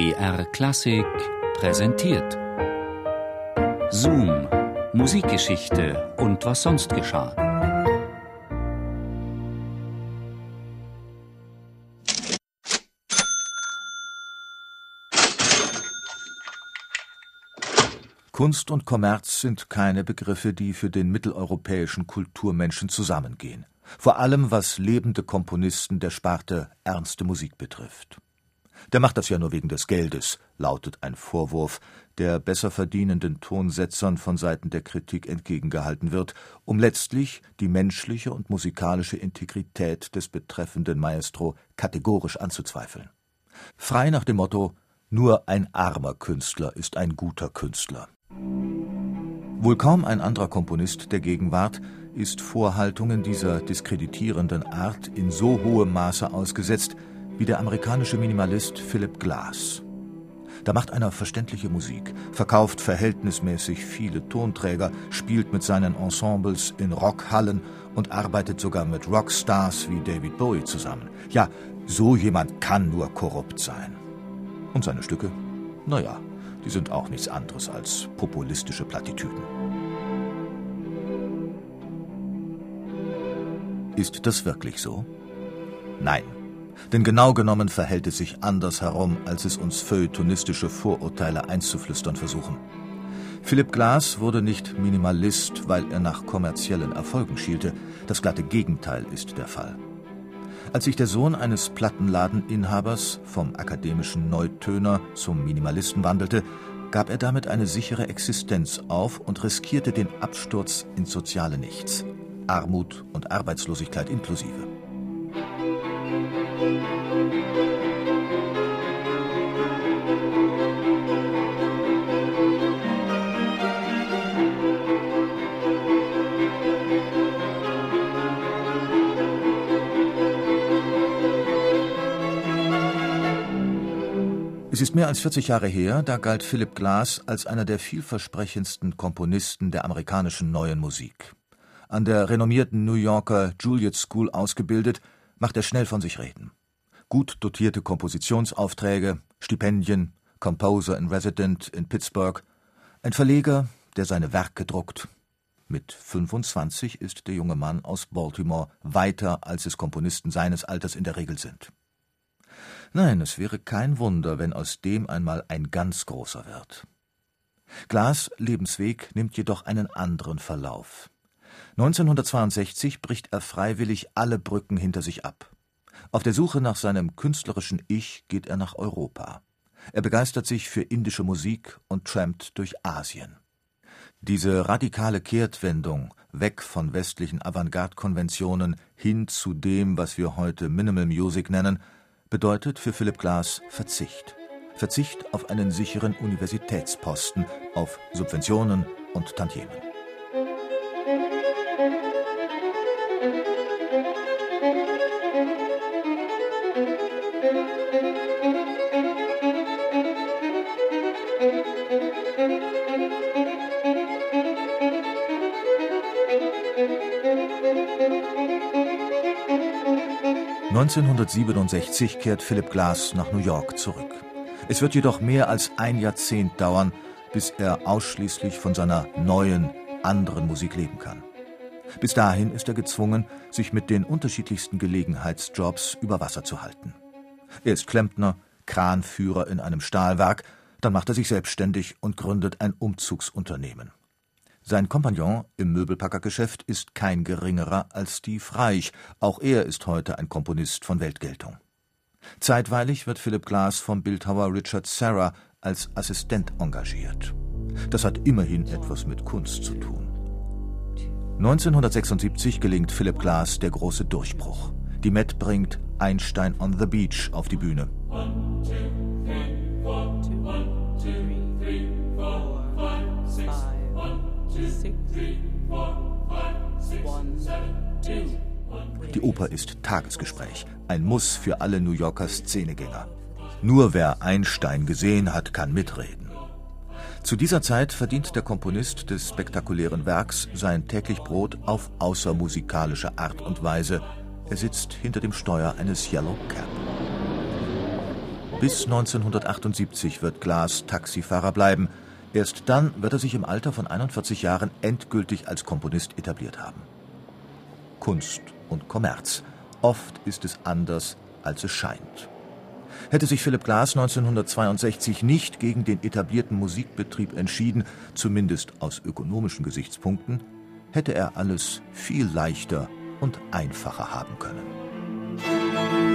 BR Klassik präsentiert. Zoom, Musikgeschichte und was sonst geschah. Kunst und Kommerz sind keine Begriffe, die für den mitteleuropäischen Kulturmenschen zusammengehen. Vor allem was lebende Komponisten der Sparte ernste Musik betrifft. Der macht das ja nur wegen des Geldes, lautet ein Vorwurf, der besser verdienenden Tonsetzern von Seiten der Kritik entgegengehalten wird, um letztlich die menschliche und musikalische Integrität des betreffenden Maestro kategorisch anzuzweifeln. Frei nach dem Motto Nur ein armer Künstler ist ein guter Künstler. Wohl kaum ein anderer Komponist der Gegenwart ist Vorhaltungen dieser diskreditierenden Art in so hohem Maße ausgesetzt wie der amerikanische Minimalist Philip Glass. Da macht einer verständliche Musik, verkauft verhältnismäßig viele Tonträger, spielt mit seinen Ensembles in Rockhallen und arbeitet sogar mit Rockstars wie David Bowie zusammen. Ja, so jemand kann nur korrupt sein. Und seine Stücke? Naja, die sind auch nichts anderes als populistische Plattitüden. Ist das wirklich so? Nein. Denn genau genommen verhält es sich anders herum, als es uns feuilletonistische Vorurteile einzuflüstern versuchen. Philipp Glass wurde nicht Minimalist, weil er nach kommerziellen Erfolgen schielte. Das glatte Gegenteil ist der Fall. Als sich der Sohn eines Plattenladeninhabers vom akademischen Neutöner zum Minimalisten wandelte, gab er damit eine sichere Existenz auf und riskierte den Absturz ins soziale Nichts. Armut und Arbeitslosigkeit inklusive. Es ist mehr als 40 Jahre her, da galt Philip Glass als einer der vielversprechendsten Komponisten der amerikanischen neuen Musik. An der renommierten New Yorker Juilliard School ausgebildet, macht er schnell von sich reden. Gut dotierte Kompositionsaufträge, Stipendien, Composer in Resident in Pittsburgh, ein Verleger, der seine Werke druckt. Mit 25 ist der junge Mann aus Baltimore weiter, als es Komponisten seines Alters in der Regel sind. Nein, es wäre kein Wunder, wenn aus dem einmal ein ganz großer wird. Glas Lebensweg nimmt jedoch einen anderen Verlauf. 1962 bricht er freiwillig alle Brücken hinter sich ab. Auf der Suche nach seinem künstlerischen Ich geht er nach Europa. Er begeistert sich für indische Musik und trampt durch Asien. Diese radikale Kehrtwendung weg von westlichen Avantgarde-Konventionen hin zu dem, was wir heute Minimal Music nennen, bedeutet für Philipp Glass Verzicht. Verzicht auf einen sicheren Universitätsposten, auf Subventionen und Tantiemen. 1967 kehrt Philip Glass nach New York zurück. Es wird jedoch mehr als ein Jahrzehnt dauern, bis er ausschließlich von seiner neuen, anderen Musik leben kann. Bis dahin ist er gezwungen, sich mit den unterschiedlichsten Gelegenheitsjobs über Wasser zu halten. Er ist Klempner, Kranführer in einem Stahlwerk, dann macht er sich selbstständig und gründet ein Umzugsunternehmen. Sein Kompagnon im Möbelpackergeschäft ist kein geringerer als Steve Reich, auch er ist heute ein Komponist von Weltgeltung. Zeitweilig wird Philip Glass vom Bildhauer Richard Serra als Assistent engagiert. Das hat immerhin etwas mit Kunst zu tun. 1976 gelingt Philip Glass der große Durchbruch. Die Met bringt Einstein on the Beach auf die Bühne. Die Oper ist Tagesgespräch, ein Muss für alle New Yorker Szenegänger. Nur wer Einstein gesehen hat, kann mitreden. Zu dieser Zeit verdient der Komponist des spektakulären Werks sein täglich Brot auf außermusikalische Art und Weise. Er sitzt hinter dem Steuer eines Yellow Cab. Bis 1978 wird Glass Taxifahrer bleiben. Erst dann wird er sich im Alter von 41 Jahren endgültig als Komponist etabliert haben. Kunst und Kommerz. Oft ist es anders, als es scheint. Hätte sich Philipp Glass 1962 nicht gegen den etablierten Musikbetrieb entschieden, zumindest aus ökonomischen Gesichtspunkten, hätte er alles viel leichter und einfacher haben können.